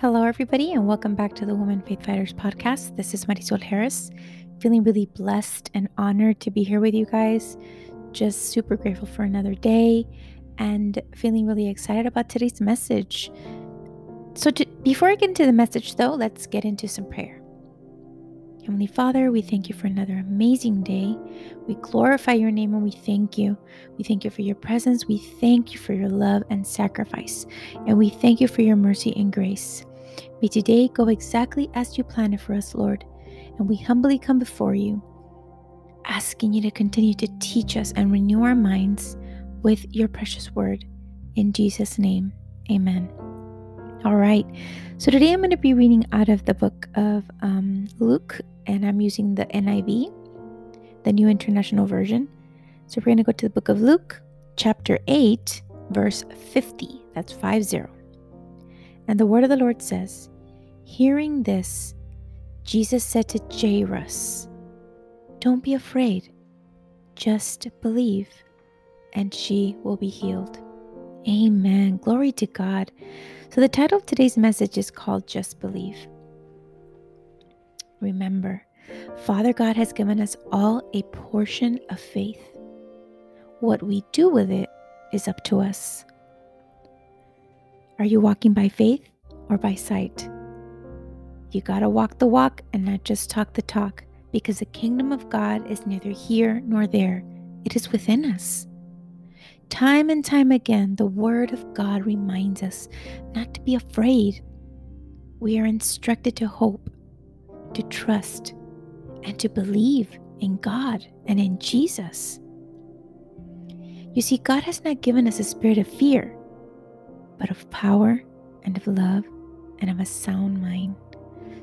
Hello, everybody, and welcome back to the Women Faith Fighters podcast. This is Marisol Harris. Feeling really blessed and honored to be here with you guys. Just super grateful for another day and feeling really excited about today's message. So, to, before I get into the message, though, let's get into some prayer. Heavenly Father, we thank you for another amazing day. We glorify your name and we thank you. We thank you for your presence. We thank you for your love and sacrifice. And we thank you for your mercy and grace. May today go exactly as you planned it for us, Lord. And we humbly come before you, asking you to continue to teach us and renew our minds with your precious word. In Jesus' name, amen. All right. So today I'm going to be reading out of the book of um, Luke, and I'm using the NIV, the New International Version. So we're going to go to the book of Luke, chapter 8, verse 50. That's 5 0. And the word of the Lord says, Hearing this, Jesus said to Jairus, Don't be afraid, just believe, and she will be healed. Amen. Glory to God. So, the title of today's message is called Just Believe. Remember, Father God has given us all a portion of faith. What we do with it is up to us. Are you walking by faith or by sight? You got to walk the walk and not just talk the talk because the kingdom of God is neither here nor there, it is within us. Time and time again, the Word of God reminds us not to be afraid. We are instructed to hope, to trust, and to believe in God and in Jesus. You see, God has not given us a spirit of fear, but of power and of love and of a sound mind.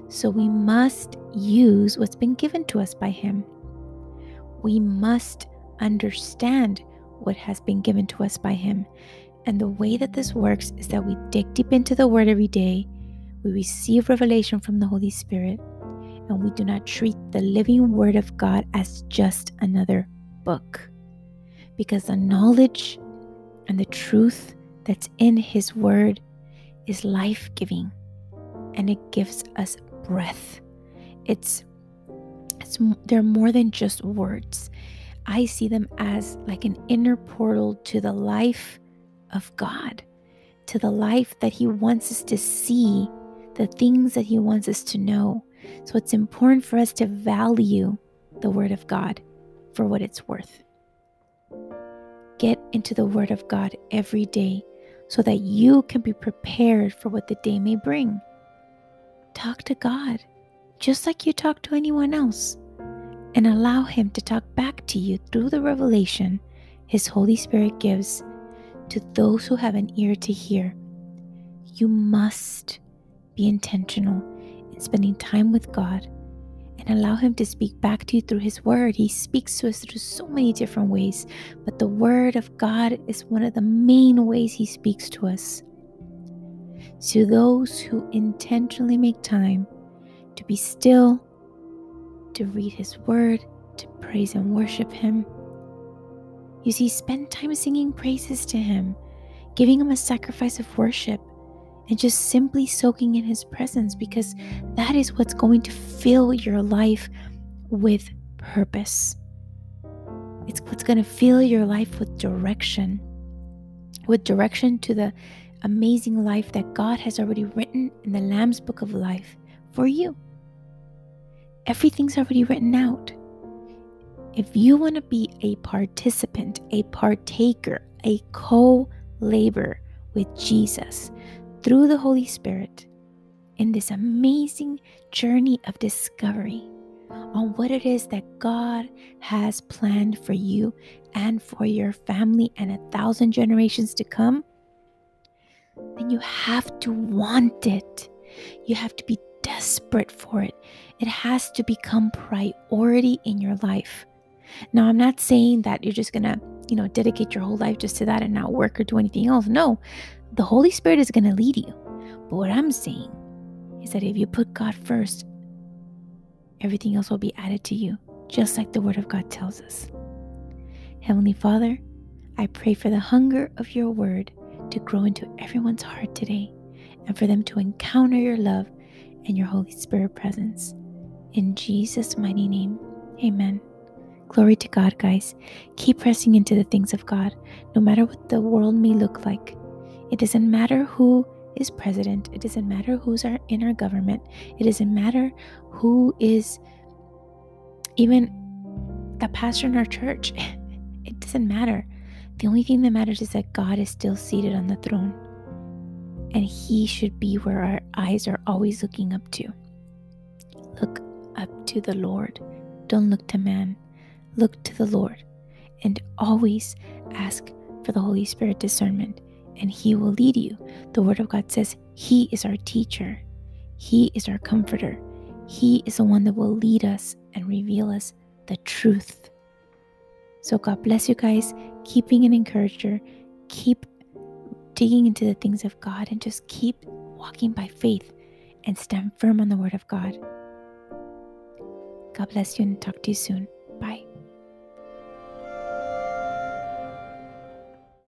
So we must use what's been given to us by Him. We must understand what has been given to us by Him. And the way that this works is that we dig deep into the Word every day, we receive revelation from the Holy Spirit, and we do not treat the living Word of God as just another book. Because the knowledge and the truth that's in His Word is life giving and it gives us breath. It's, it's they're more than just words. I see them as like an inner portal to the life of God, to the life that He wants us to see, the things that He wants us to know. So it's important for us to value the Word of God for what it's worth. Get into the Word of God every day so that you can be prepared for what the day may bring. Talk to God just like you talk to anyone else and allow Him to talk back to you through the revelation His Holy Spirit gives to those who have an ear to hear. You must be intentional in spending time with God and allow Him to speak back to you through His Word. He speaks to us through so many different ways, but the Word of God is one of the main ways He speaks to us. To those who intentionally make time to be still to read His Word, to praise and worship Him. You see, spend time singing praises to Him, giving Him a sacrifice of worship, and just simply soaking in His presence because that is what's going to fill your life with purpose. It's what's going to fill your life with direction, with direction to the amazing life that God has already written in the Lamb's Book of Life for you. Everything's already written out. If you want to be a participant, a partaker, a co laborer with Jesus through the Holy Spirit in this amazing journey of discovery on what it is that God has planned for you and for your family and a thousand generations to come, then you have to want it. You have to be desperate for it. It has to become priority in your life. Now, I'm not saying that you're just going to, you know, dedicate your whole life just to that and not work or do anything else. No, the Holy Spirit is going to lead you. But what I'm saying is that if you put God first, everything else will be added to you, just like the Word of God tells us. Heavenly Father, I pray for the hunger of your Word to grow into everyone's heart today and for them to encounter your love and your Holy Spirit presence. In Jesus' mighty name, amen. Glory to God, guys. Keep pressing into the things of God, no matter what the world may look like. It doesn't matter who is president, it doesn't matter who's our, in our government, it doesn't matter who is even the pastor in our church. It doesn't matter. The only thing that matters is that God is still seated on the throne. And He should be where our eyes are always looking up to. Look up to the Lord. Don't look to man. Look to the Lord. And always ask for the Holy Spirit discernment, and He will lead you. The Word of God says He is our teacher, He is our comforter. He is the one that will lead us and reveal us the truth. So, God bless you guys. Keep being an encourager. Keep digging into the things of God and just keep walking by faith and stand firm on the Word of God. God bless you and talk to you soon.